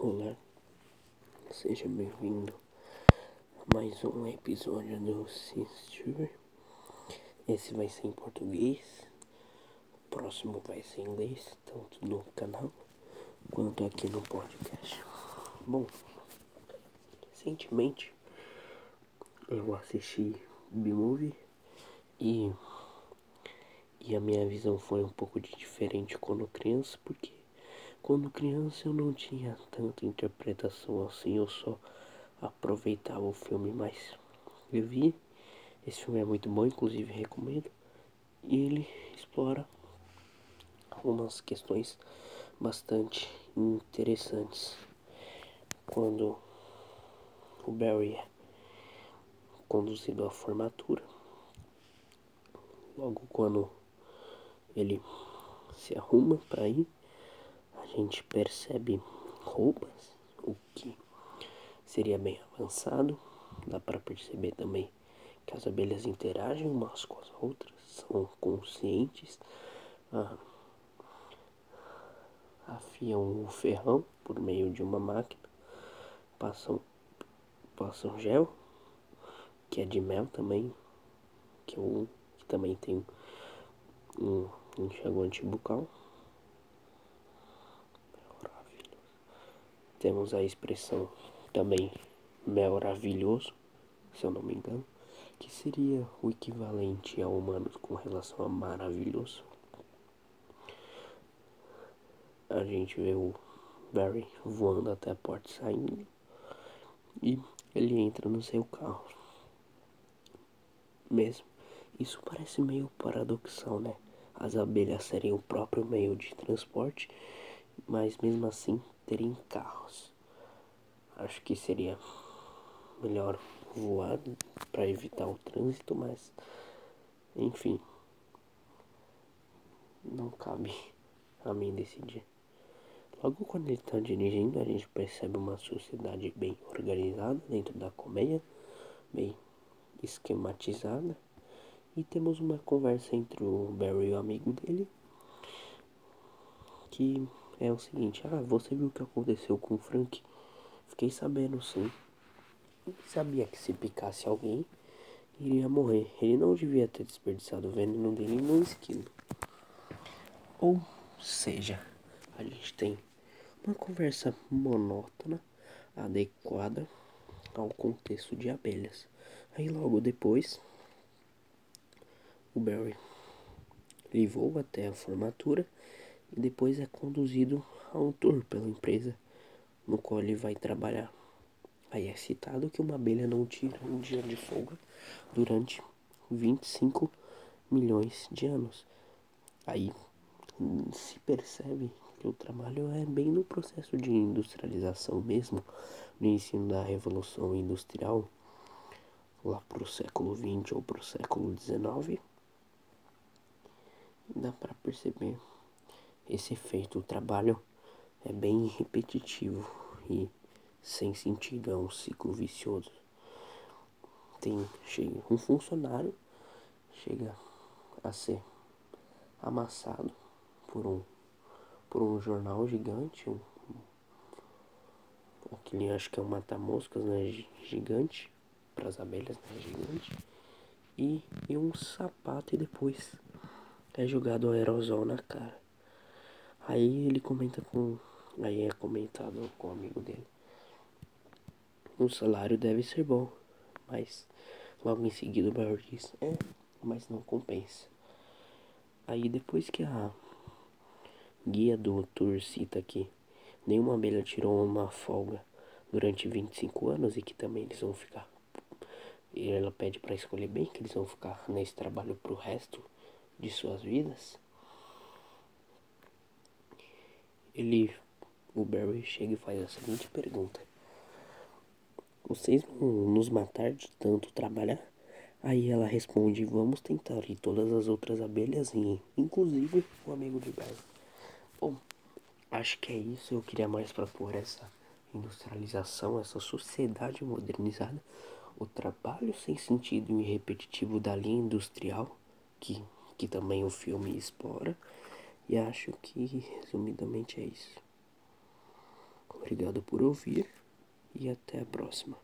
Olá, seja bem-vindo a mais um episódio do Sister. Esse vai ser em português, o próximo vai ser em inglês, tanto no canal quanto aqui no podcast. Bom, recentemente eu assisti B-Movie e, e a minha visão foi um pouco de diferente quando criança, porque quando criança eu não tinha tanta interpretação assim, eu só aproveitava o filme mais. Eu vi, esse filme é muito bom, inclusive recomendo. E ele explora algumas questões bastante interessantes. Quando o Barry é conduzido à formatura, logo quando ele se arruma para ir gente percebe roupas, o que seria bem avançado. Dá para perceber também que as abelhas interagem umas com as outras, são conscientes, ah, afiam o ferrão por meio de uma máquina, passam, passam gel, que é de mel também, que, é um, que também tem um enxaguante bucal. Temos a expressão também maravilhoso, se eu não me engano, que seria o equivalente a humanos com relação a maravilhoso. A gente vê o Barry voando até a porta saindo e ele entra no seu carro. Mesmo. Isso parece meio paradoxal, né? As abelhas serem o próprio meio de transporte, mas mesmo assim terem carros. Acho que seria melhor voar para evitar o trânsito, mas enfim, não cabe a mim decidir. Logo quando ele está dirigindo, a gente percebe uma sociedade bem organizada dentro da colmeia, bem esquematizada, e temos uma conversa entre o Barry e o amigo dele, que é o seguinte, ah, você viu o que aconteceu com o Frank? Fiquei sabendo sim. Sabia que se picasse alguém, iria morrer. Ele não devia ter desperdiçado o veneno dele no esquilo. Ou seja, a gente tem uma conversa monótona, adequada ao contexto de abelhas. Aí logo depois, o Barry levou até a formatura e depois é conduzido a um tour pela empresa no qual ele vai trabalhar. Aí é citado que uma abelha não tira um dia de folga durante 25 milhões de anos. Aí se percebe que o trabalho é bem no processo de industrialização mesmo, no ensino da revolução industrial, lá para o século XX ou para o século XIX. Dá para perceber esse efeito. O trabalho é bem repetitivo e sem sentido, é um ciclo vicioso. Tem chega um funcionário chega a ser amassado por um por um jornal gigante, um, aquele acho que é um mata-moscas, né, gigante para as abelhas, né, gigante. E, e um sapato e depois é jogado aerosol na cara. Aí ele comenta com. Aí é comentado com o amigo dele. O salário deve ser bom, mas logo em seguida o Bauer diz: É, mas não compensa. Aí depois que a guia do tour cita que nenhuma abelha tirou uma folga durante 25 anos e que também eles vão ficar. E ela pede para escolher bem que eles vão ficar nesse trabalho pro resto de suas vidas. Ele, o Barry, chega e faz a seguinte pergunta: Vocês vão nos matar de tanto trabalhar? Aí ela responde: Vamos tentar. E todas as outras abelhas riem, inclusive o amigo de Barry. Bom, acho que é isso. Eu queria mais para pôr essa industrialização, essa sociedade modernizada, o trabalho sem sentido e repetitivo da linha industrial, que, que também o filme explora. E acho que, resumidamente, é isso. Obrigado por ouvir e até a próxima.